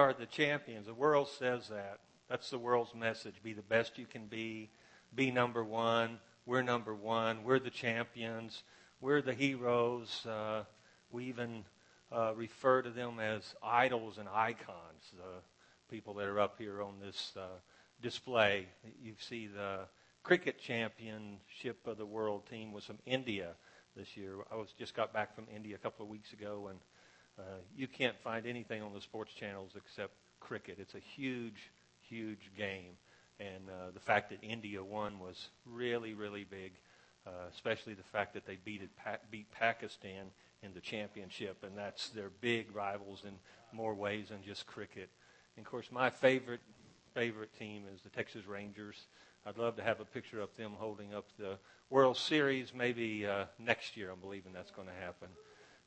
Are the champions. The world says that. That's the world's message. Be the best you can be. Be number one. We're number one. We're the champions. We're the heroes. Uh, we even uh, refer to them as idols and icons. The people that are up here on this uh, display. You see the cricket championship of the world team was from India this year. I was just got back from India a couple of weeks ago, and you can't find anything on the sports channels except cricket. It's a huge, huge game, and uh, the fact that India won was really, really big. Uh, especially the fact that they beat, it, beat Pakistan in the championship, and that's their big rivals in more ways than just cricket. And of course, my favorite favorite team is the Texas Rangers. I'd love to have a picture of them holding up the World Series maybe uh, next year. I'm believing that's going to happen.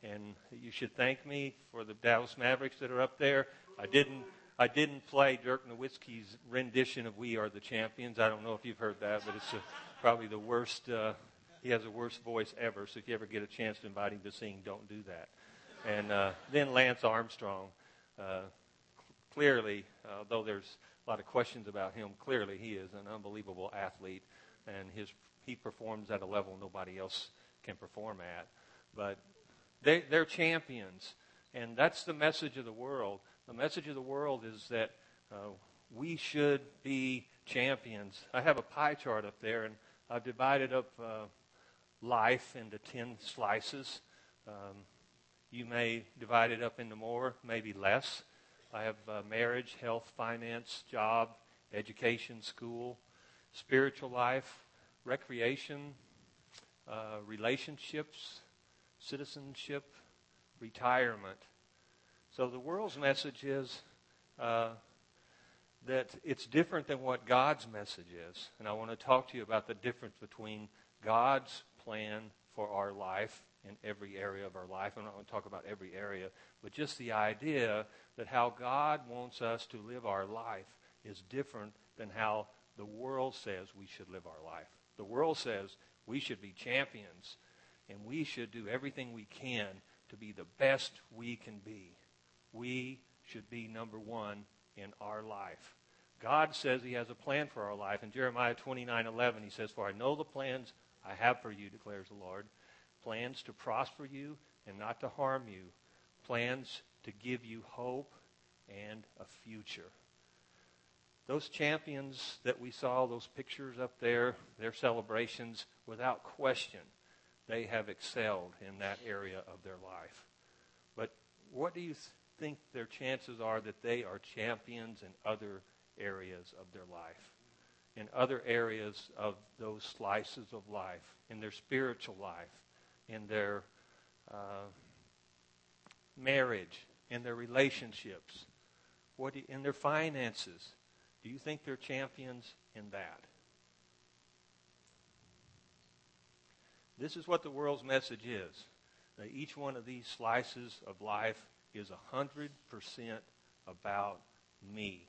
And you should thank me for the Dallas Mavericks that are up there. I didn't. I didn't play Dirk Nowitzki's rendition of "We Are the Champions." I don't know if you've heard that, but it's a, probably the worst. Uh, he has the worst voice ever. So if you ever get a chance to invite him to sing, don't do that. And uh, then Lance Armstrong. Uh, clearly, uh, though there's a lot of questions about him, clearly he is an unbelievable athlete, and his he performs at a level nobody else can perform at. But they, they're champions, and that's the message of the world. The message of the world is that uh, we should be champions. I have a pie chart up there, and I've divided up uh, life into 10 slices. Um, you may divide it up into more, maybe less. I have uh, marriage, health, finance, job, education, school, spiritual life, recreation, uh, relationships, citizenship, retirement. So the world's message is uh, that it's different than what God's message is. And I want to talk to you about the difference between God's plan for our life in every area of our life. I'm not going to talk about every area, but just the idea that how God wants us to live our life is different than how the world says we should live our life. The world says we should be champions and we should do everything we can to be the best we can be. We should be number one in our life. God says he has a plan for our life. In Jeremiah 29:11 he says, "For I know the plans I have for you, declares the Lord, plans to prosper you and not to harm you, plans to give you hope and a future." Those champions that we saw, those pictures up there, their celebrations, without question, they have excelled in that area of their life. But what do you think their chances are that they are champions in other areas of their life? In other areas of those slices of life, in their spiritual life, in their uh, marriage, in their relationships, what you, in their finances, do you think they're champions in that? This is what the world's message is. Each one of these slices of life is 100% about me.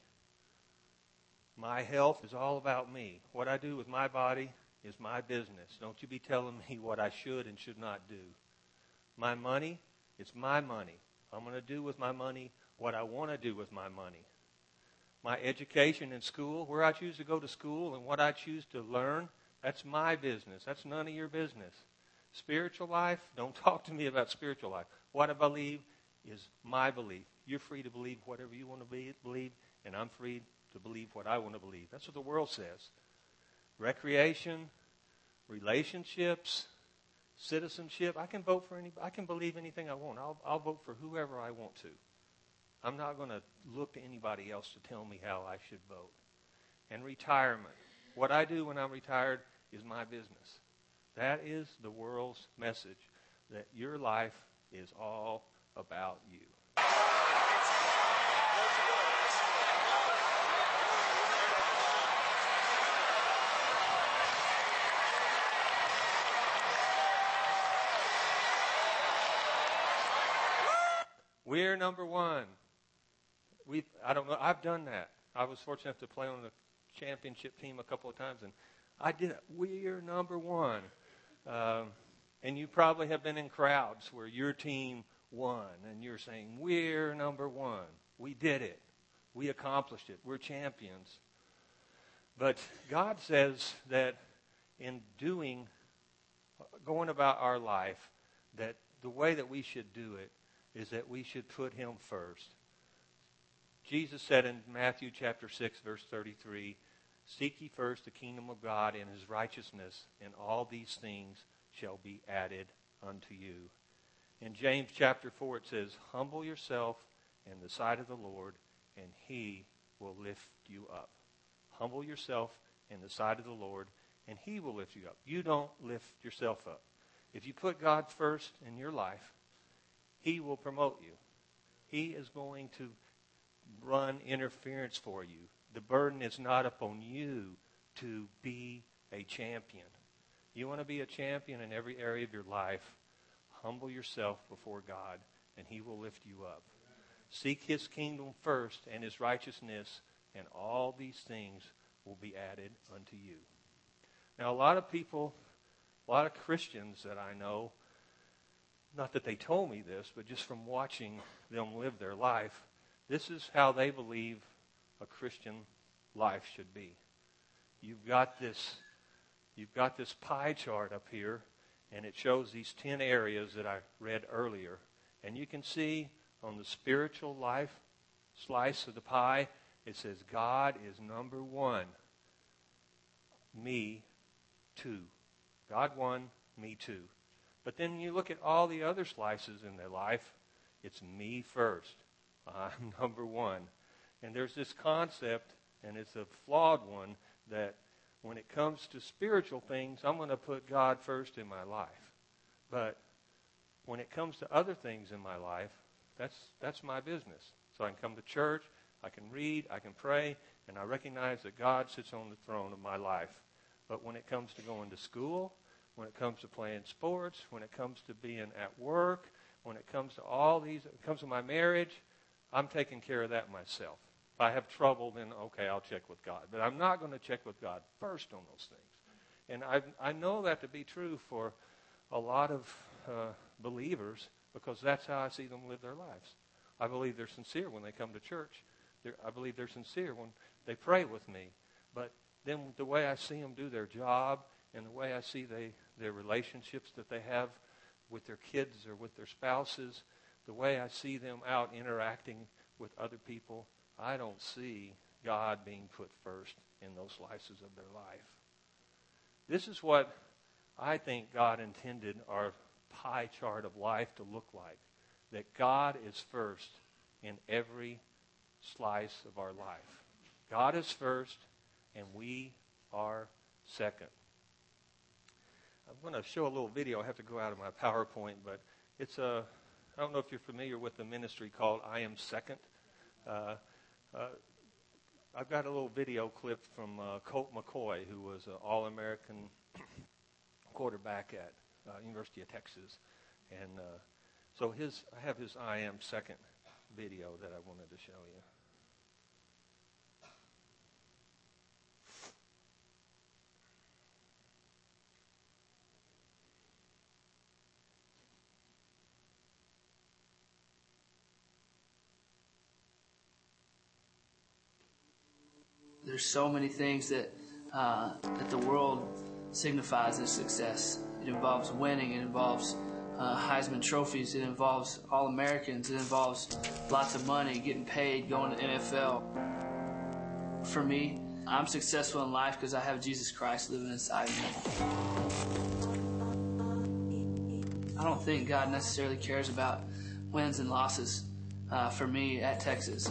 My health is all about me. What I do with my body is my business. Don't you be telling me what I should and should not do. My money, it's my money. I'm going to do with my money what I want to do with my money my education in school, where I choose to go to school, and what I choose to learn, that's my business. That's none of your business. Spiritual life, don't talk to me about spiritual life. What I believe is my belief. You're free to believe whatever you want to be, believe, and I'm free to believe what I want to believe. That's what the world says. Recreation, relationships, citizenship. I can vote for any. I can believe anything I want. I'll, I'll vote for whoever I want to. I'm not going to look to anybody else to tell me how I should vote. And retirement. What I do when I'm retired is my business. That is the world's message that your life is all about you. We're number one we I don't know. I've done that. I was fortunate enough to play on the championship team a couple of times, and I did it. We're number one. Um, and you probably have been in crowds where your team won, and you're saying, We're number one. We did it. We accomplished it. We're champions. But God says that in doing, going about our life, that the way that we should do it is that we should put Him first. Jesus said in Matthew chapter 6, verse 33, Seek ye first the kingdom of God and his righteousness, and all these things shall be added unto you. In James chapter 4, it says, Humble yourself in the sight of the Lord, and he will lift you up. Humble yourself in the sight of the Lord, and he will lift you up. You don't lift yourself up. If you put God first in your life, he will promote you. He is going to run interference for you. The burden is not upon you to be a champion. You want to be a champion in every area of your life, humble yourself before God, and He will lift you up. Seek His kingdom first and His righteousness, and all these things will be added unto you. Now, a lot of people, a lot of Christians that I know, not that they told me this, but just from watching them live their life, this is how they believe a Christian life should be. You've got this you've got this pie chart up here and it shows these 10 areas that I read earlier. And you can see on the spiritual life slice of the pie, it says God is number 1. Me two. God one, me two. But then you look at all the other slices in their life, it's me first. I'm number one. And there's this concept, and it's a flawed one, that when it comes to spiritual things, I'm going to put God first in my life. But when it comes to other things in my life, that's, that's my business. So I can come to church, I can read, I can pray, and I recognize that God sits on the throne of my life. But when it comes to going to school, when it comes to playing sports, when it comes to being at work, when it comes to all these, when it comes to my marriage, I'm taking care of that myself. If I have trouble, then okay, I'll check with God. But I'm not going to check with God first on those things. And I, I know that to be true for a lot of uh, believers because that's how I see them live their lives. I believe they're sincere when they come to church. They're, I believe they're sincere when they pray with me. But then the way I see them do their job and the way I see they, their relationships that they have with their kids or with their spouses, the way I see them out interacting with other people, I don't see God being put first in those slices of their life. This is what I think God intended our pie chart of life to look like. That God is first in every slice of our life. God is first, and we are second. I'm going to show a little video. I have to go out of my PowerPoint, but it's a I don't know if you're familiar with the ministry called I Am Second. Uh, uh, I've got a little video clip from uh, Colt McCoy, who was an All American quarterback at uh, University of Texas. And uh, so his, I have his I Am Second video that I wanted to show you. There's so many things that uh, that the world signifies as success. It involves winning. It involves uh, Heisman trophies. It involves All Americans. It involves lots of money, getting paid, going to NFL. For me, I'm successful in life because I have Jesus Christ living inside me. I don't think God necessarily cares about wins and losses uh, for me at Texas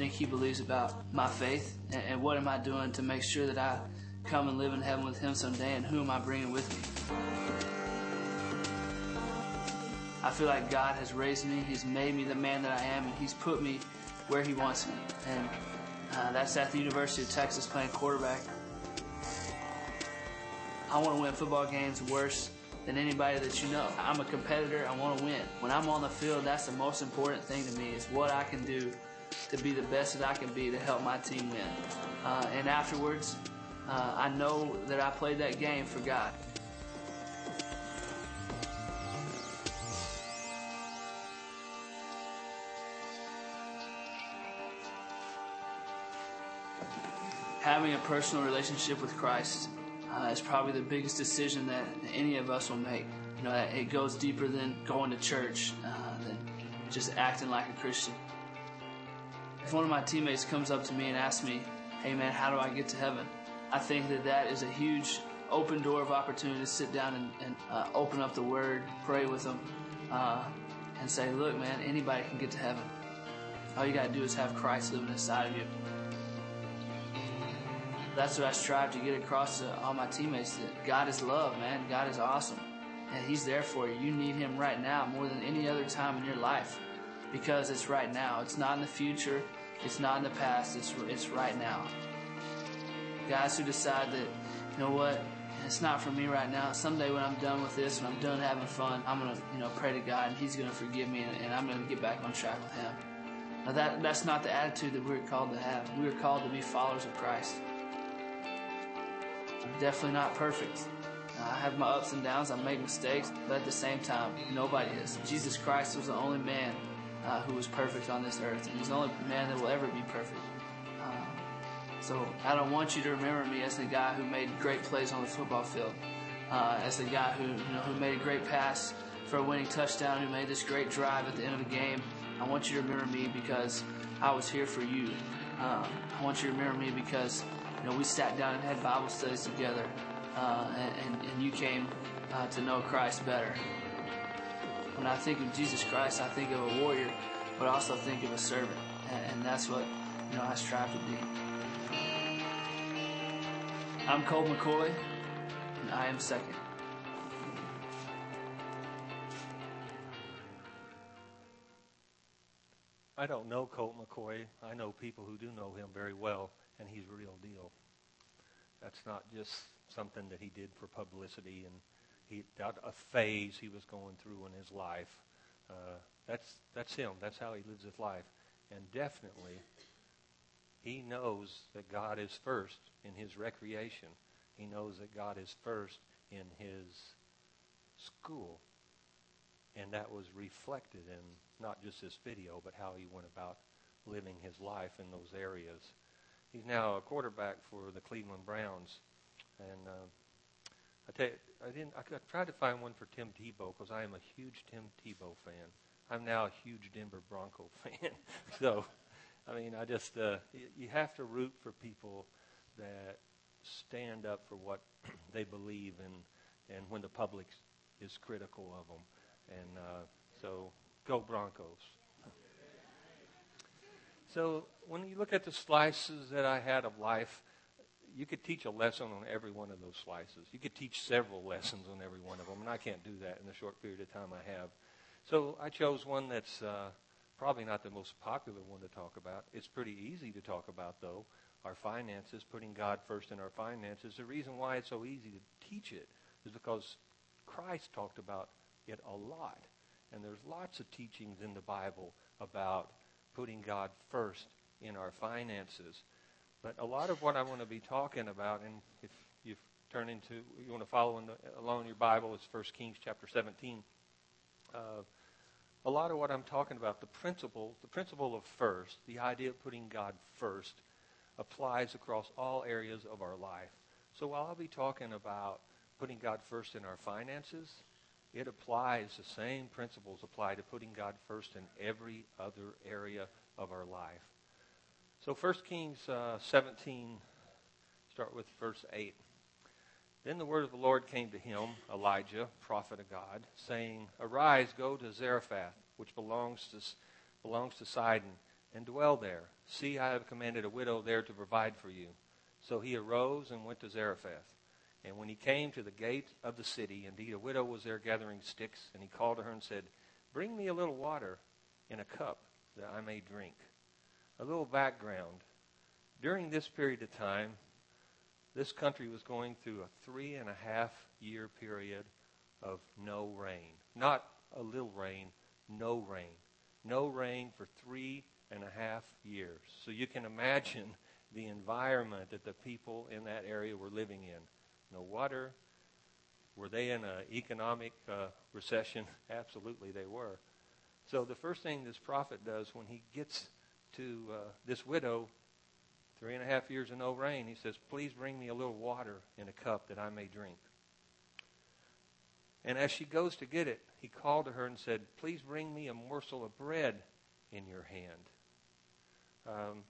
think he believes about my faith and, and what am I doing to make sure that I come and live in heaven with him someday and who am I bringing with me? I feel like God has raised me. He's made me the man that I am, and He's put me where He wants me. And uh, that's at the University of Texas playing quarterback. I want to win football games worse than anybody that you know. I'm a competitor. I want to win. When I'm on the field, that's the most important thing to me is what I can do to be the best that I can be to help my team win. Uh, and afterwards, uh, I know that I played that game for God. Having a personal relationship with Christ uh, is probably the biggest decision that any of us will make. You know, it goes deeper than going to church, uh, than just acting like a Christian. If one of my teammates comes up to me and asks me, "Hey, man, how do I get to heaven?" I think that that is a huge open door of opportunity to sit down and, and uh, open up the Word, pray with them, uh, and say, "Look, man, anybody can get to heaven. All you got to do is have Christ living inside of you." That's what I strive to get across to all my teammates that God is love, man. God is awesome. And He's there for you. You need Him right now more than any other time in your life because it's right now. It's not in the future. It's not in the past. It's, it's right now. Guys who decide that, you know what, it's not for me right now. Someday when I'm done with this and I'm done having fun, I'm to, you know, pray to God and He's to forgive me and, and I'm to get back on track with Him. Now that, that's not the attitude that we're called to have. We're called to be followers of Christ. I'm definitely not perfect. I have my ups and downs. I make mistakes, but at the same time, nobody is. Jesus Christ was the only man uh, who was perfect on this earth, and he's the only man that will ever be perfect. Uh, so I don't want you to remember me as the guy who made great plays on the football field, uh, as the guy who you know who made a great pass for a winning touchdown, who made this great drive at the end of the game. I want you to remember me because I was here for you. Uh, I want you to remember me because you know, we sat down and had Bible studies together, uh, and, and, you came uh, to know Christ better. When I think of Jesus Christ, I think of a warrior, but I also think of a servant, and, that's what you know I strive to be. I'm Colt McCoy, and I am second. I don't know Colt McCoy. I know people who do know him very well and he's real deal. That's not just something that he did for publicity and he got a phase he was going through in his life. Uh, that's that's him. That's how he lives his life, and definitely he knows that God is first in his recreation. He knows that God is first in his school, and that was reflected in not just this video, but how he went about living his life in those areas. He's now a quarterback for the Cleveland Browns. And uh, I tell you, I didn't. I tried to find one for Tim Tebow because I am a huge Tim Tebow fan. I'm now a huge Denver Bronco fan. so, I mean, I just uh, you, you have to root for people that stand up for what they believe in, and when the public is critical of them. And uh, so, go Broncos. So when you look at the slices that I had of life, you could teach a lesson on every one of those slices. You could teach several lessons on every one of them, and I can't do that in the short period of time I have. So I chose one that's uh, probably not the most popular one to talk about. It's pretty easy to talk about, though. Our finances, putting God first in our finances. The reason why it's so easy to teach it is because Christ talked about it a lot. And there's lots of teachings in the Bible about putting God first in our finances. But a lot of what I want to be talking about, and if you turn into, you want to follow in the, along your Bible, is 1 Kings chapter 17. Uh, a lot of what I'm talking about, the principle, the principle of first, the idea of putting God first, applies across all areas of our life. So while I'll be talking about putting God first in our finances, it applies, the same principles apply to putting God first in every other area of our life. So 1 Kings uh, 17, start with verse 8. Then the word of the Lord came to him, Elijah, prophet of God, saying, Arise, go to Zarephath, which belongs to, belongs to Sidon, and dwell there. See, I have commanded a widow there to provide for you. So he arose and went to Zarephath. And when he came to the gate of the city, indeed a widow was there gathering sticks, and he called to her and said, Bring me a little water in a cup that I may drink. A little background. During this period of time, this country was going through a three and a half year period of no rain. Not a little rain, no rain. No rain for three and a half years. So you can imagine the environment that the people in that area were living in no water. Were they in an economic uh, recession? Absolutely, they were. So the first thing this prophet does when he gets to uh, this widow Three and a half years of no rain. He says, Please bring me a little water in a cup that I may drink. And as she goes to get it, he called to her and said, Please bring me a morsel of bread in your hand. Um,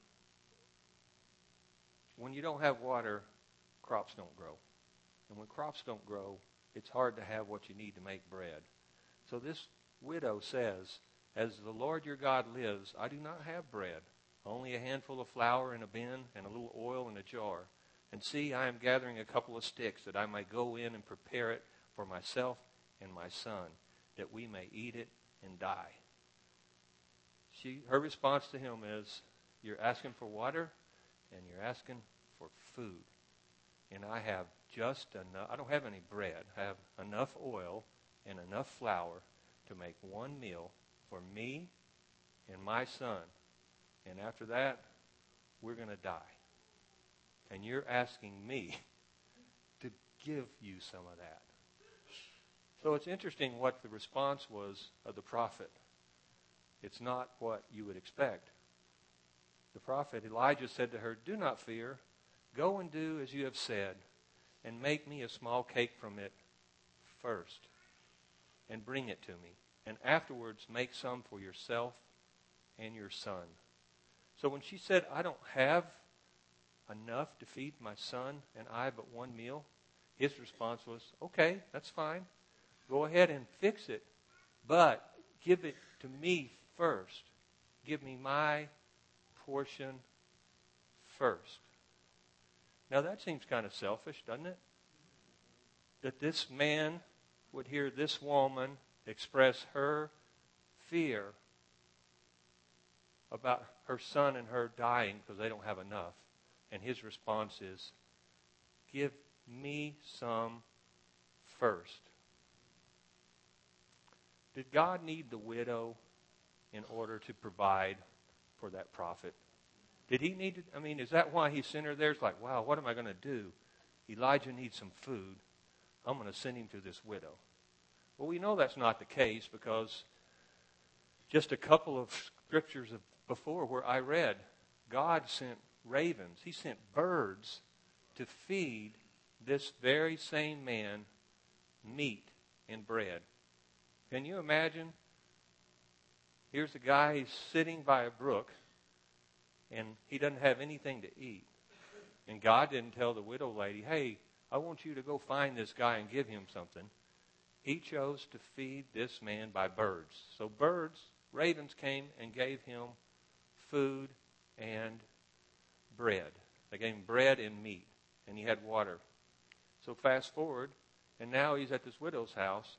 when you don't have water, crops don't grow. And when crops don't grow, it's hard to have what you need to make bread. So this widow says, As the Lord your God lives, I do not have bread, only a handful of flour in a bin and a little oil in a jar. And see, I am gathering a couple of sticks that I may go in and prepare it for myself and my son, that we may eat it and die. She, her response to him is, You're asking for water and you're asking for food. And I have just enough, I don't have any bread. I have enough oil and enough flour to make one meal for me and my son. And after that, we're going to die. And you're asking me to give you some of that. So it's interesting what the response was of the prophet. It's not what you would expect. The prophet Elijah said to her, Do not fear. Go and do as you have said, and make me a small cake from it first, and bring it to me. And afterwards, make some for yourself and your son. So when she said, I don't have enough to feed my son and I but one meal, his response was, Okay, that's fine. Go ahead and fix it, but give it to me first. Give me my portion first. Now that seems kind of selfish, doesn't it? That this man would hear this woman express her fear about her son and her dying because they don't have enough. And his response is, Give me some first. Did God need the widow in order to provide for that prophet? Did he need to? I mean, is that why he sent her there? It's like, wow, what am I going to do? Elijah needs some food. I'm going to send him to this widow. Well, we know that's not the case because just a couple of scriptures before where I read, God sent ravens, He sent birds to feed this very same man meat and bread. Can you imagine? Here's a guy, he's sitting by a brook, and he doesn't have anything to eat. And God didn't tell the widow lady, hey, I want you to go find this guy and give him something. He chose to feed this man by birds. So birds, ravens came and gave him food and bread. They gave him bread and meat, and he had water. So fast forward, and now he's at this widow's house,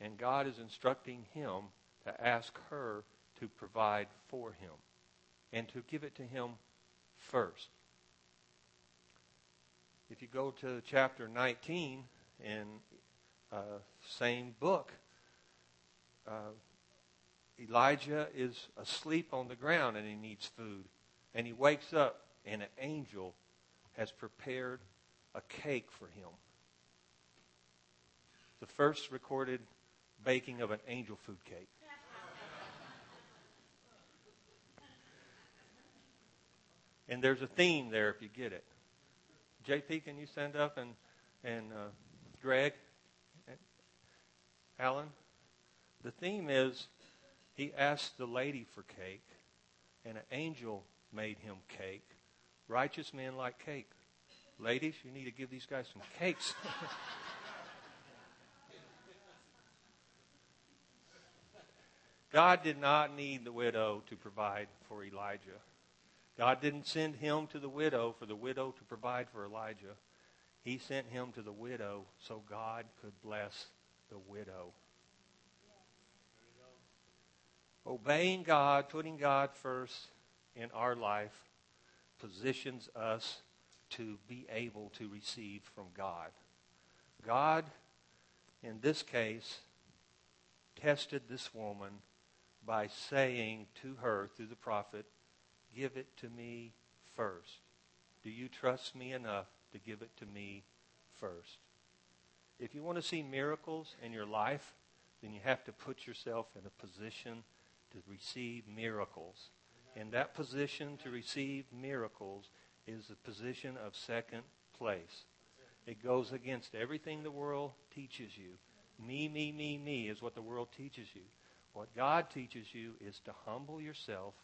and God is instructing him to ask her to provide for him and to give it to him first. If you go to chapter 19 in uh, same book, uh, Elijah is asleep on the ground and he needs food. And he wakes up and an angel has prepared a cake for him. The first recorded baking of an angel food cake. and there's a theme there if you get it. JP, can you stand up and and uh, Greg, Alan? The theme is he asked the lady for cake, and an angel made him cake. Righteous men like cake. Ladies, you need to give these guys some cakes. God did not need the widow to provide for Elijah. God didn't send him to the widow for the widow to provide for Elijah. He sent him to the widow so God could bless the widow. Obeying God, putting God first in our life, positions us to be able to receive from God. God, in this case, tested this woman by saying to her through the prophet, Give it to me first. Do you trust me enough to give it to me first? If you want to see miracles in your life, then you have to put yourself in a position to receive miracles. And that position to receive miracles is the position of second place. It goes against everything the world teaches you. Me, me, me, me is what the world teaches you. What God teaches you is to humble yourself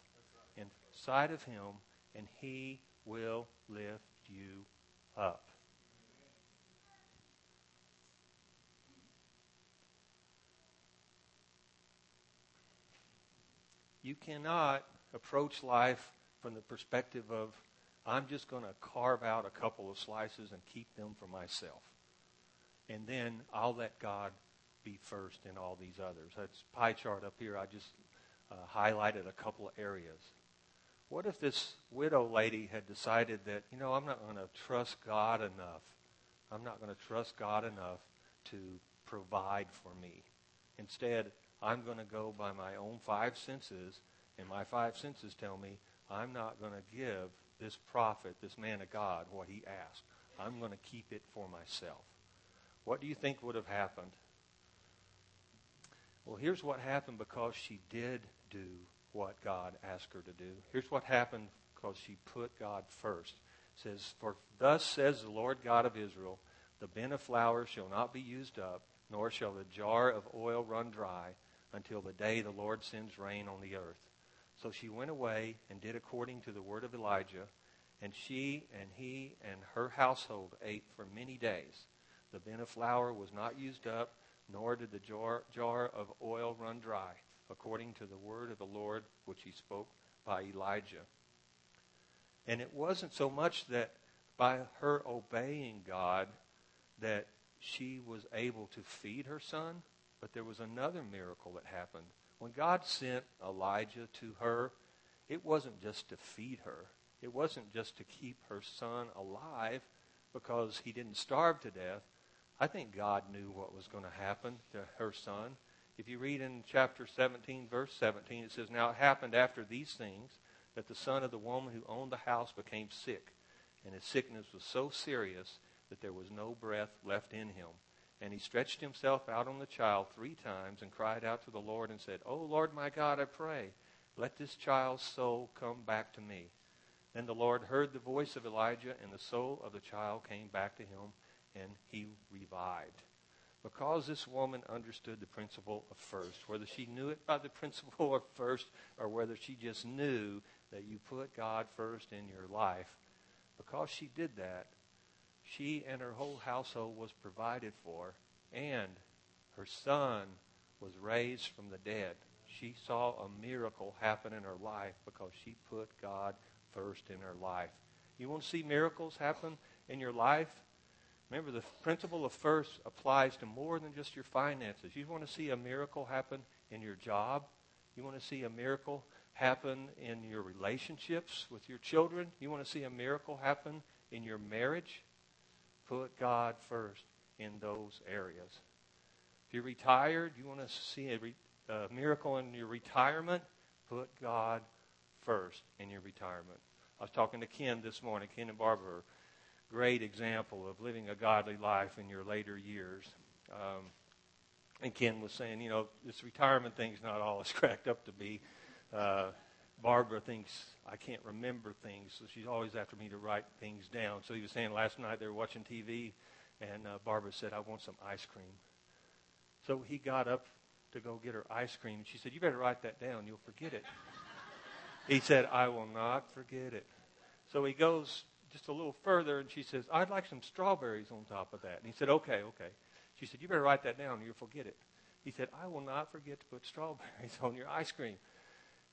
in sight of Him, and He will lift you up. You cannot approach life from the perspective of, I'm just going to carve out a couple of slices and keep them for myself. And then I'll let God be first in all these others. That's pie chart up here. I just uh, highlighted a couple of areas. What if this widow lady had decided that, you know, I'm not going to trust God enough. I'm not going to trust God enough to provide for me. Instead, I'm going to go by my own five senses, and my five senses tell me I'm not going to give this prophet, this man of God, what he asked. I'm going to keep it for myself. What do you think would have happened? Well, here's what happened because she did do what God asked her to do. Here's what happened because she put God first. It says, For thus says the Lord God of Israel, the bin of flour shall not be used up, nor shall the jar of oil run dry until the day the Lord sends rain on the earth. So she went away and did according to the word of Elijah, and she and he and her household ate for many days. The bin of flour was not used up, nor did the jar, jar of oil run dry, according to the word of the Lord which he spoke by Elijah. And it wasn't so much that by her obeying God that she was able to feed her son, but there was another miracle that happened. When God sent Elijah to her, it wasn't just to feed her. It wasn't just to keep her son alive because he didn't starve to death. I think God knew what was going to happen to her son. If you read in chapter 17, verse 17, it says, Now it happened after these things that the son of the woman who owned the house became sick, and his sickness was so serious that there was no breath left in him. And he stretched himself out on the child three times and cried out to the Lord and said, O Lord my God, I pray, let this child's soul come back to me. Then the Lord heard the voice of Elijah, and the soul of the child came back to him, and he revived. Because this woman understood the principle of first, whether she knew it by the principle of first or whether she just knew that you put God first in your life, because she did that, she and her whole household was provided for, and her son was raised from the dead. She saw a miracle happen in her life because she put God first in her life. You want to see miracles happen in your life? Remember, the principle of first applies to more than just your finances. You want to see a miracle happen in your job? You want to see a miracle happen in your relationships with your children? You want to see a miracle happen in your marriage? Put God first in those areas. If you're retired, you want to see a, re, a miracle in your retirement, put God first in your retirement. I was talking to Ken this morning. Ken and Barbara great example of living a godly life in your later years. Um, and Ken was saying, you know, this retirement thing's not all it's cracked up to be. Uh, Barbara thinks I can't remember things, so she's always after me to write things down. So he was saying last night they were watching TV, and uh, Barbara said, I want some ice cream. So he got up to go get her ice cream, and she said, You better write that down, you'll forget it. he said, I will not forget it. So he goes just a little further, and she says, I'd like some strawberries on top of that. And he said, Okay, okay. She said, You better write that down, you'll forget it. He said, I will not forget to put strawberries on your ice cream.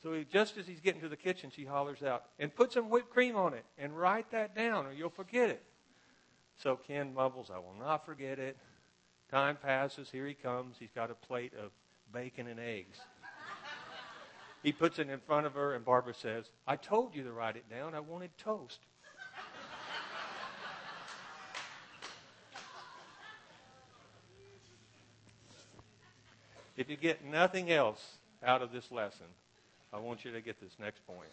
So he, just as he's getting to the kitchen, she hollers out, and put some whipped cream on it and write that down or you'll forget it. So Ken mumbles, I will not forget it. Time passes. Here he comes. He's got a plate of bacon and eggs. he puts it in front of her, and Barbara says, I told you to write it down. I wanted toast. if you get nothing else out of this lesson, I want you to get this next point.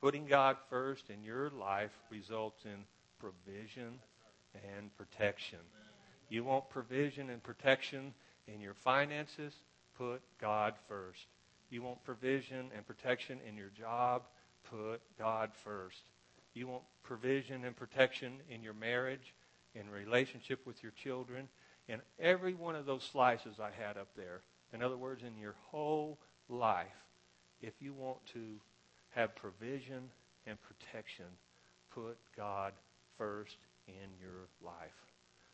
Putting God first in your life results in provision and protection. You want provision and protection in your finances? Put God first. You want provision and protection in your job? Put God first. You want provision and protection in your marriage, in relationship with your children, in every one of those slices I had up there. In other words, in your whole life, if you want to have provision and protection, put God first in your life.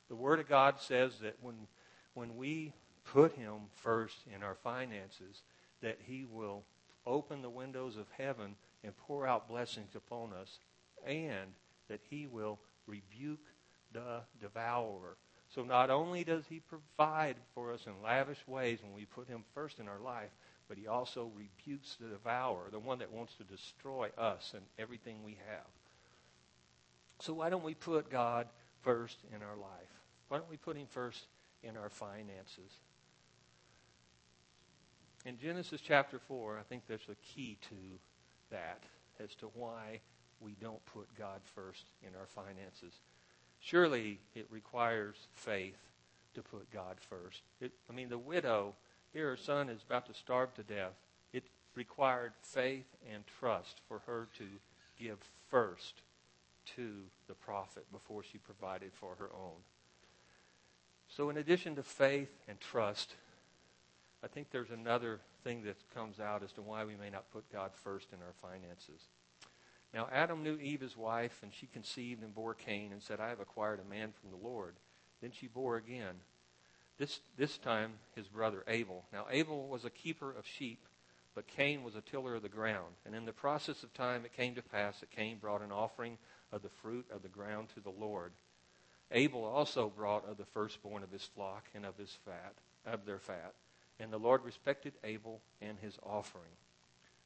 The Word of God says that when, when we put Him first in our finances, that He will open the windows of heaven and pour out blessings upon us, and that He will rebuke the devourer. So not only does He provide for us in lavish ways when we put Him first in our life, but He also rebukes the devourer, the one that wants to destroy us and everything we have. So why don't we put God first in our life? Why don't we put Him first in our finances? In Genesis chapter 4, I think there's a key to that as to why we don't put God first in our finances. Surely it requires faith to put God first. It, I mean, the widow, here her son is about to starve to death. It required faith and trust for her to give first to the prophet before she provided for her own. So, in addition to faith and trust, I think there's another thing that comes out as to why we may not put God first in our finances. Now, Adam knew Eve, his wife, and she conceived and bore Cain and said, I have acquired a man from the Lord. Then she bore again. This, this time, his brother Abel. Now, Abel was a keeper of sheep, but Cain was a tiller of the ground. And in the process of time, it came to pass that Cain brought an offering of the fruit of the ground to the Lord. Abel also brought of the firstborn of his flock and of his fat, of their fat. And the Lord respected Abel and his offering.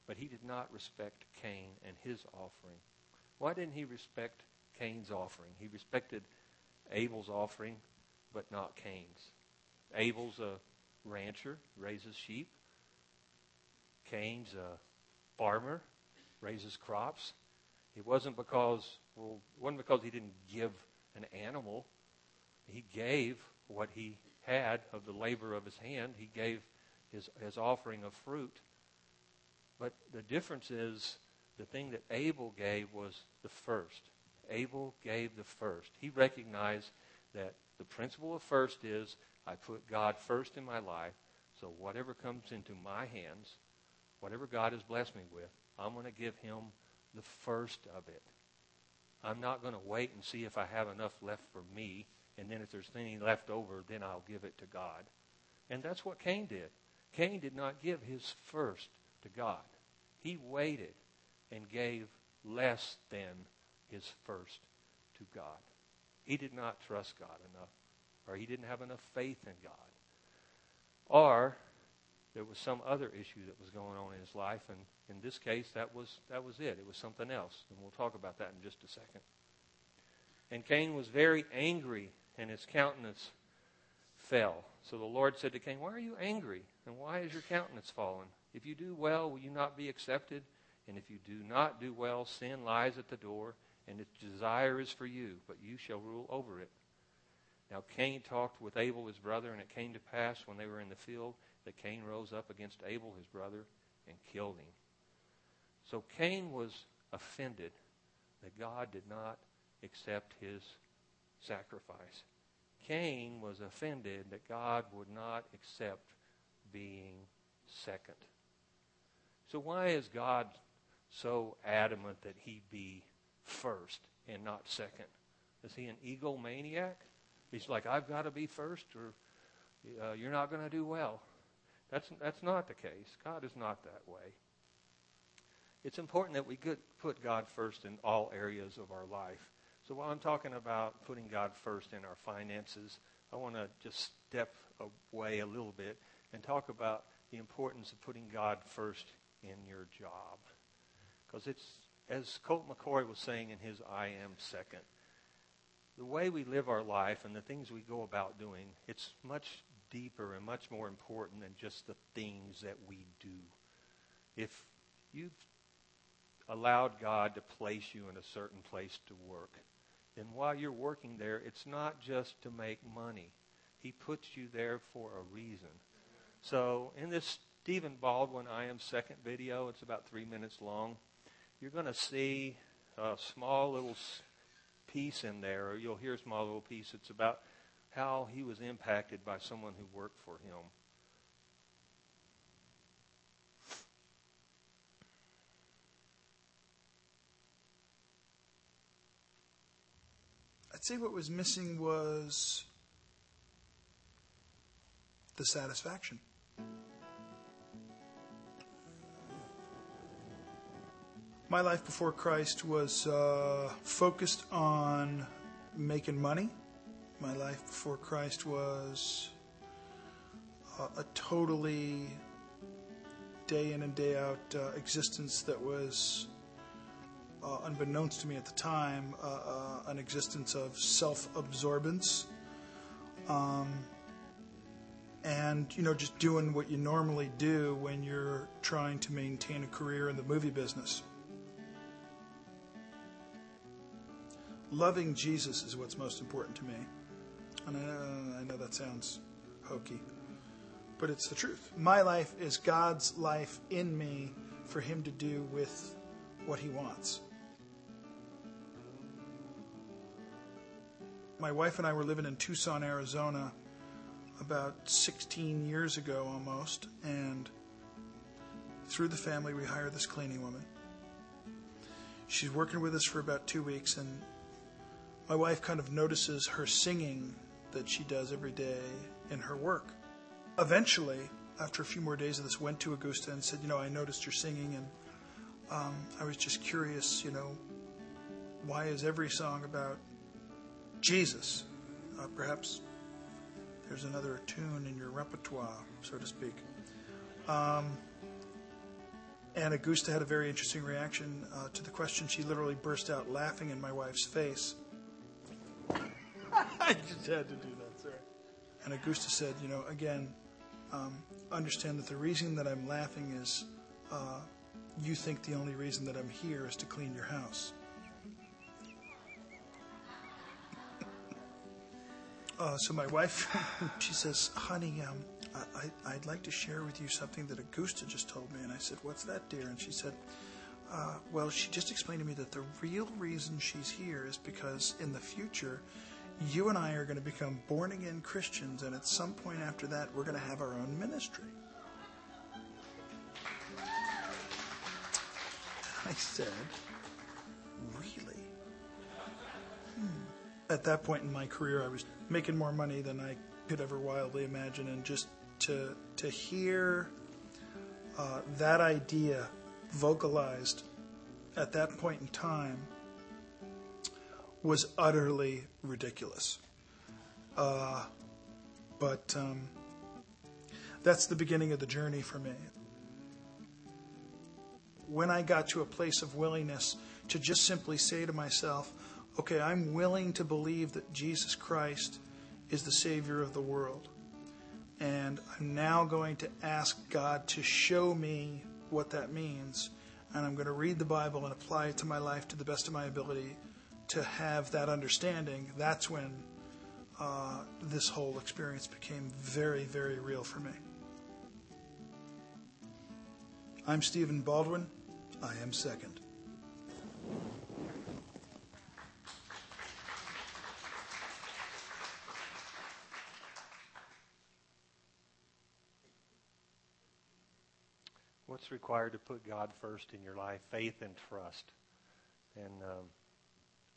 But he did not respect Cain and his offering. Why didn't he respect Cain's offering? He respected Abel's offering, but not Cain's. Abel's a rancher, raises sheep. Cain's a farmer, raises crops. It wasn't because well, it wasn't because he didn't give an animal. He gave what he had of the labor of his hand. He gave his, his offering of fruit. But the difference is the thing that Abel gave was the first. Abel gave the first. He recognized that the principle of first is I put God first in my life. So whatever comes into my hands, whatever God has blessed me with, I'm going to give him the first of it. I'm not going to wait and see if I have enough left for me, and then if there's any left over, then I'll give it to God. And that's what Cain did. Cain did not give his first to God. He waited and gave less than his first to God. He did not trust God enough, or he didn't have enough faith in God. Or there was some other issue that was going on in his life, and in this case, that was, that was it. It was something else, and we'll talk about that in just a second. And Cain was very angry, and his countenance fell. So the Lord said to Cain, Why are you angry? And why is your countenance fallen? If you do well, will you not be accepted? And if you do not do well, sin lies at the door, and its desire is for you, but you shall rule over it. Now Cain talked with Abel his brother, and it came to pass when they were in the field that Cain rose up against Abel his brother and killed him. So Cain was offended that God did not accept his sacrifice. Cain was offended that God would not accept being second. So why is God so adamant that he be first and not second? Is he an egomaniac? He's like, I've got to be first, or uh, you're not going to do well. That's, that's not the case. God is not that way. It's important that we put God first in all areas of our life. So while I'm talking about putting God first in our finances, I want to just step away a little bit and talk about the importance of putting God first in your job. Because it's, as Colt McCoy was saying in his I Am Second, the way we live our life and the things we go about doing, it's much deeper and much more important than just the things that we do. If you've allowed God to place you in a certain place to work, then while you're working there, it's not just to make money. He puts you there for a reason. So in this Stephen Baldwin I Am Second video, it's about three minutes long, you're going to see a small little piece in there, or you'll hear small little piece. It's about how he was impacted by someone who worked for him. I'd say what was missing was the satisfaction. My life before Christ was uh, focused on making money. My life before Christ was a totally day in and day out uh, existence that was uh, unbeknownst to me at the time, uh, uh, an existence of self absorbance. Um, and, you know, just doing what you normally do when you're trying to maintain a career in the movie business. Loving Jesus is what's most important to me. And I know, I know that sounds hokey, but it's the truth. My life is God's life in me for Him to do with what He wants. my wife and I were living in Tucson, Arizona about 16 years ago almost, and through the family, we hired this cleaning woman. She's working with us for about two weeks, and my wife kind of notices her singing that she does every day in her work. Eventually, after a few more days of this, went to Augusta and said, "You know, I noticed your singing, and um, I was just curious. You know, why is every song about Jesus. Uh, perhaps there's another tune in your repertoire, so to speak. Um, and Augusta had a very interesting reaction uh, to the question. She literally burst out laughing in my wife's face. I just had to do that, sorry. And Augusta said, You know, again, um, understand that the reason that I'm laughing is uh, you think the only reason that I'm here is to clean your house. Uh, so my wife, she says, "Honey, um, I, would like to share with you something that Augusta just told me." And I said, "What's that, dear?" And she said, uh, "Well, she just explained to me that the real reason she's here is because in the future, you and I are going to become born again Christians, and at some point after that, we're going to have our own ministry." I said, "Really?" Hmm. At that point in my career, I was making more money than I could ever wildly imagine, and just to to hear uh, that idea vocalized at that point in time was utterly ridiculous. Uh, but um, that's the beginning of the journey for me. When I got to a place of willingness to just simply say to myself, okay, I'm willing to believe that Jesus Christ is the Savior of the world. And I'm now going to ask God to show me what that means. And I'm going to read the Bible and apply it to my life to the best of my ability to have that understanding. That's when uh, this whole experience became very, very real for me. I'm Stephen Baldwin. I am second. what's required to put God first in your life faith and trust. And um,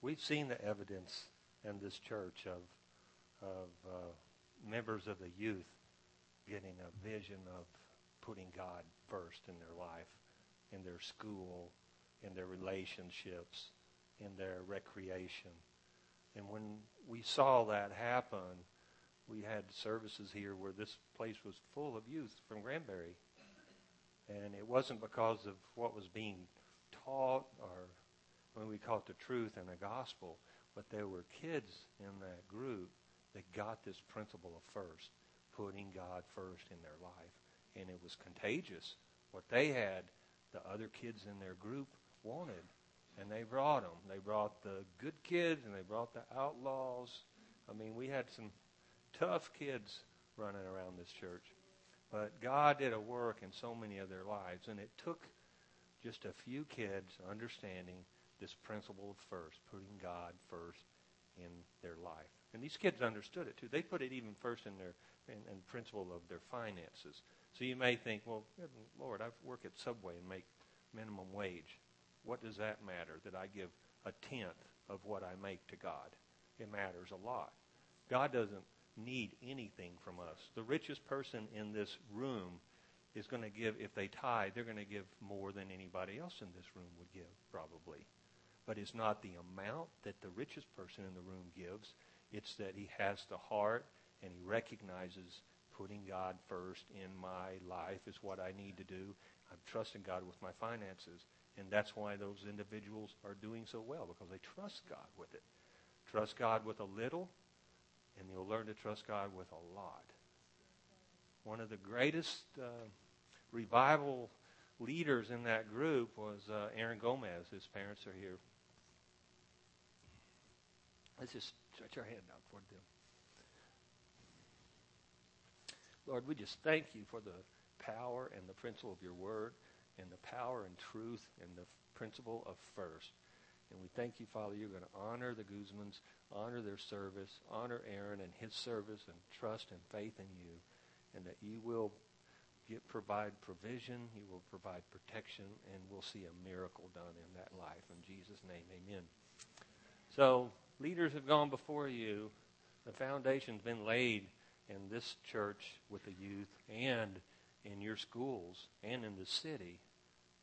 we've seen the evidence in this church of, of uh, members of the youth getting a vision of putting God first in their life, in their school, in their relationships, in their recreation. And when we saw that happen, we had services here where this place was full of youth from Granbury and it wasn't because of what was being taught or when we call the truth and the gospel, but there were kids in that group that got this principle of first, putting God first in their life. And it was contagious. What they had, the other kids in their group wanted. And they brought them. They brought the good kids and they brought the outlaws. I mean, we had some tough kids running around this church. But God did a work in so many of their lives, and it took just a few kids understanding this principle of first, putting God first in their life. And these kids understood it too. They put it even first in their in, in principle of their finances. So you may think, well, Lord, I work at Subway and make minimum wage. What does that matter that I give a tenth of what I make to God? It matters a lot. God doesn't need anything from us. The richest person in this room is going to give, if they tithe, they're going to give more than anybody else in this room would give, probably. But it's not the amount that the richest person in the room gives. It's that he has the heart and he recognizes putting God first in my life is what I need to do. I'm trusting God with my finances. And that's why those individuals are doing so well, because they trust God with it. Trust God with a little, and you'll learn to trust God with a lot. One of the greatest uh, revival leaders in that group was uh, Aaron Gomez. His parents are here. Let's just stretch our hand out for them. Lord, we just thank you for the power and the principle of your word and the power and truth and the principle of first. And we thank you, Father, you're going to honor the Guzmans, honor their service, honor Aaron and his service, and trust and faith in you, and that you will get, provide provision, you will provide protection, and we'll see a miracle done in that life. In Jesus' name, amen. So, leaders have gone before you. The foundation's been laid in this church with the youth and in your schools and in the city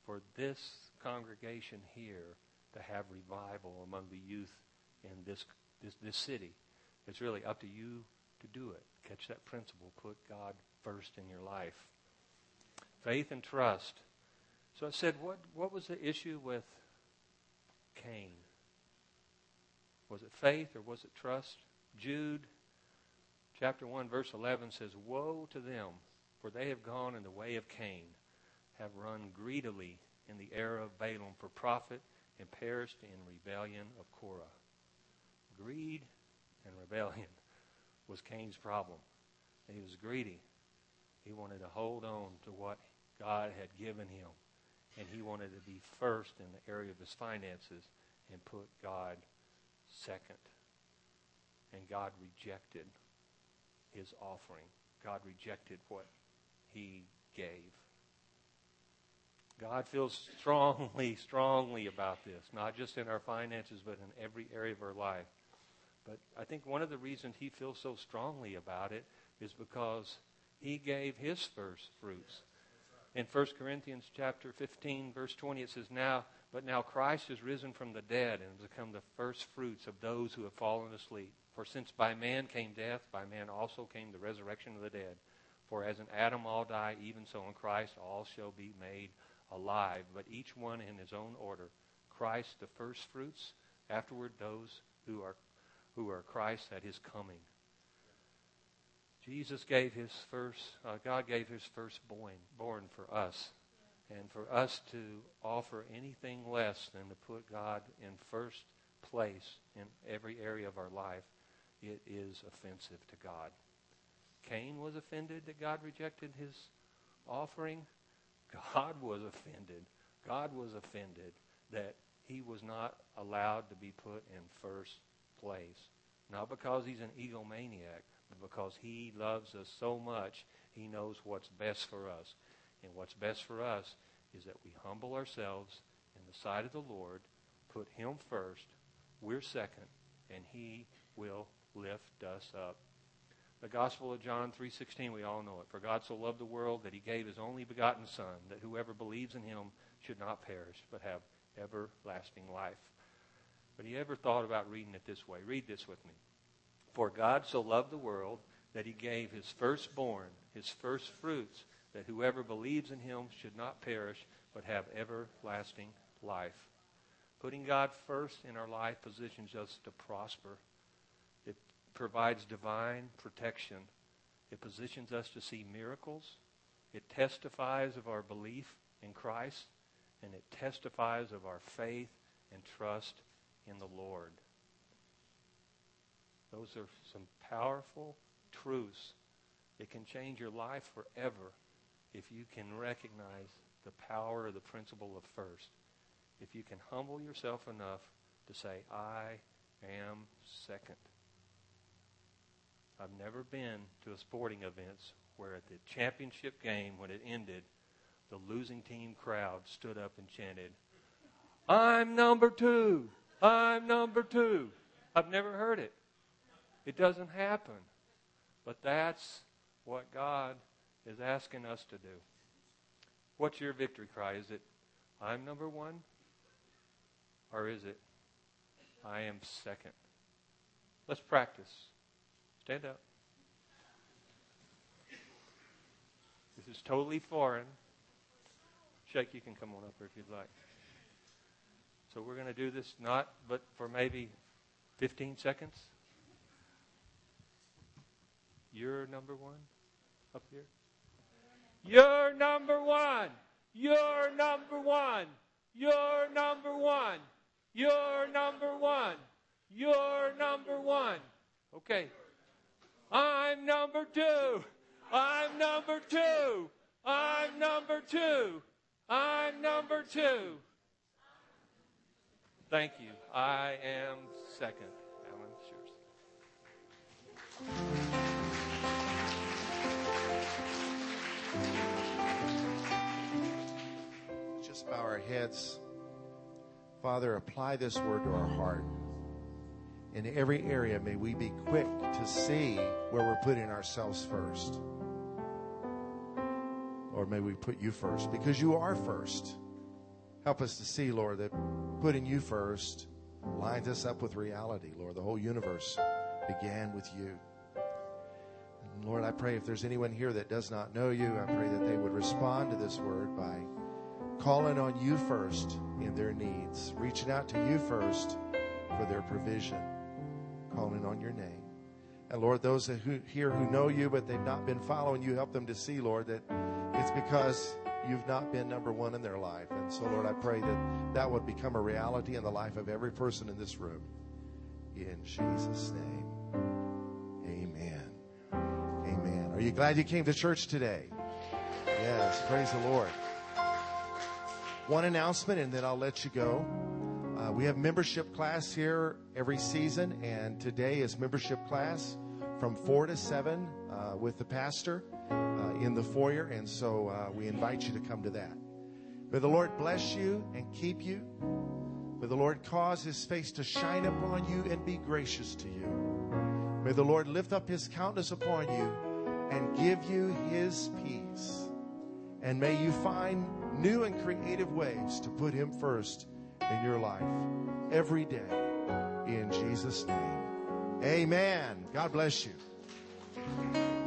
for this congregation here to have revival among the youth in this, this, this city. It's really up to you to do it. Catch that principle. Put God first in your life. Faith and trust. So I said, what, what was the issue with Cain? Was it faith or was it trust? Jude chapter 1, verse 11 says, Woe to them, for they have gone in the way of Cain, have run greedily in the error of Balaam for profit, and perished in rebellion of Korah. Greed and rebellion was Cain's problem. He was greedy. He wanted to hold on to what God had given him. And he wanted to be first in the area of his finances and put God second. And God rejected his offering. God rejected what he gave. God feels strongly, strongly about this, not just in our finances, but in every area of our life. But I think one of the reasons he feels so strongly about it is because he gave his first fruits. In 1 Corinthians chapter 15, verse 20, it says, Now, but now Christ is risen from the dead and has become the first fruits of those who have fallen asleep. For since by man came death, by man also came the resurrection of the dead. For as in Adam all die, even so in Christ all shall be made alive, but each one in his own order. Christ the first fruits, afterward those who are who are Christ at his coming. Jesus gave his first, uh, God gave his firstborn born for us. And for us to offer anything less than to put God in first place in every area of our life it is offensive to God. Cain was offended that God rejected his offering. God was offended. God was offended that he was not allowed to be put in first place. Not because he's an egomaniac, but because he loves us so much, he knows what's best for us. And what's best for us is that we humble ourselves in the sight of the Lord, put him first, we're second, and he will lift us up. The Gospel of John 3:16, we all know it. For God so loved the world that he gave his only begotten son that whoever believes in him should not perish but have everlasting life. But you ever thought about reading it this way? Read this with me. For God so loved the world that he gave his firstborn, his first fruits, that whoever believes in him should not perish but have everlasting life. Putting God first in our life positions us to prosper It provides divine protection. It positions us to see miracles. It testifies of our belief in Christ, and it testifies of our faith and trust in the Lord. Those are some powerful truths. It can change your life forever if you can recognize the power of the principle of first. if you can humble yourself enough to say, I am second. I've never been to a sporting events where at the championship game, when it ended, the losing team crowd stood up and chanted, I'm number two. I'm number two. I've never heard it. It doesn't happen. But that's what God is asking us to do. What's your victory cry? Is it, I'm number one? Or is it, I am second? Let's practice. Stand up. This is totally foreign. Shake, you can come on up here if you'd like. So we're going to do this not, but for maybe 15 seconds. You're number one up here. You're number one. You're number one. You're number one. You're number one. You're number one. Okay. I'm number two. I'm number two. I'm number two. I'm number two. Thank you. I am second. Alan, yours. Bow our heads. Father, apply this word to our heart. In every area, may we be quick to see where we're putting ourselves first. Or may we put you first because you are first. Help us to see, Lord, that putting you first lines us up with reality, Lord. The whole universe began with you. And Lord, I pray if there's anyone here that does not know you, I pray that they would respond to this word by calling on you first in their needs, reaching out to you first for their provision, calling on your name. And Lord, those who, here who know you but they've not been following you, help them to see, Lord, that it's because you've not been number one in their life. And so, Lord, I pray that that would become a reality in the life of every person in this room. In Jesus' name. Amen. Amen. Are you glad you came to church today? Yes. Praise the Lord. One announcement, and then I'll let you go. Uh, we have membership class here every season, and today is membership class from 4 to 7 uh, with the pastor uh, in the foyer, and so uh, we invite you to come to that. May the Lord bless you and keep you. May the Lord cause his face to shine upon you and be gracious to you. May the Lord lift up his countenance upon you and give you his peace. And may you find new and creative ways to put him first in your life every day. In Jesus' name. Amen. God bless you.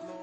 Of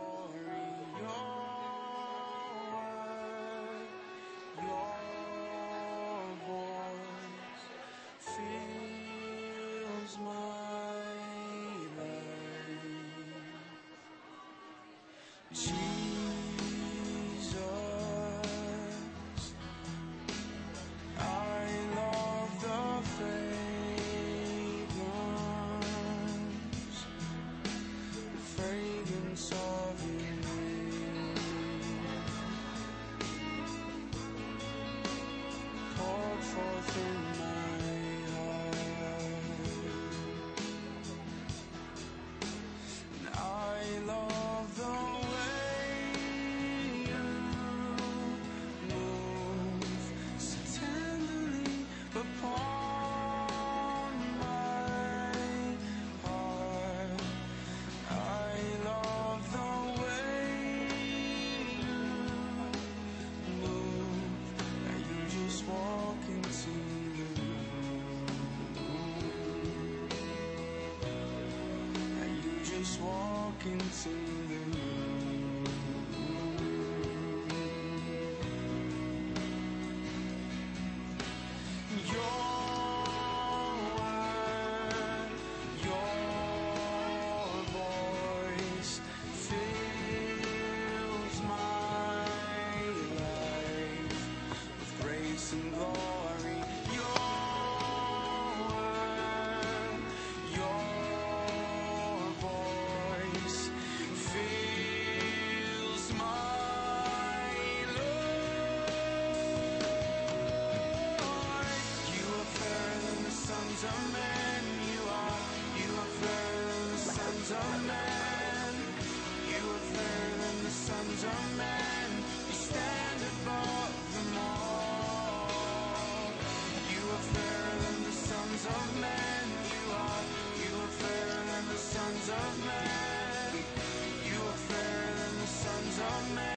man.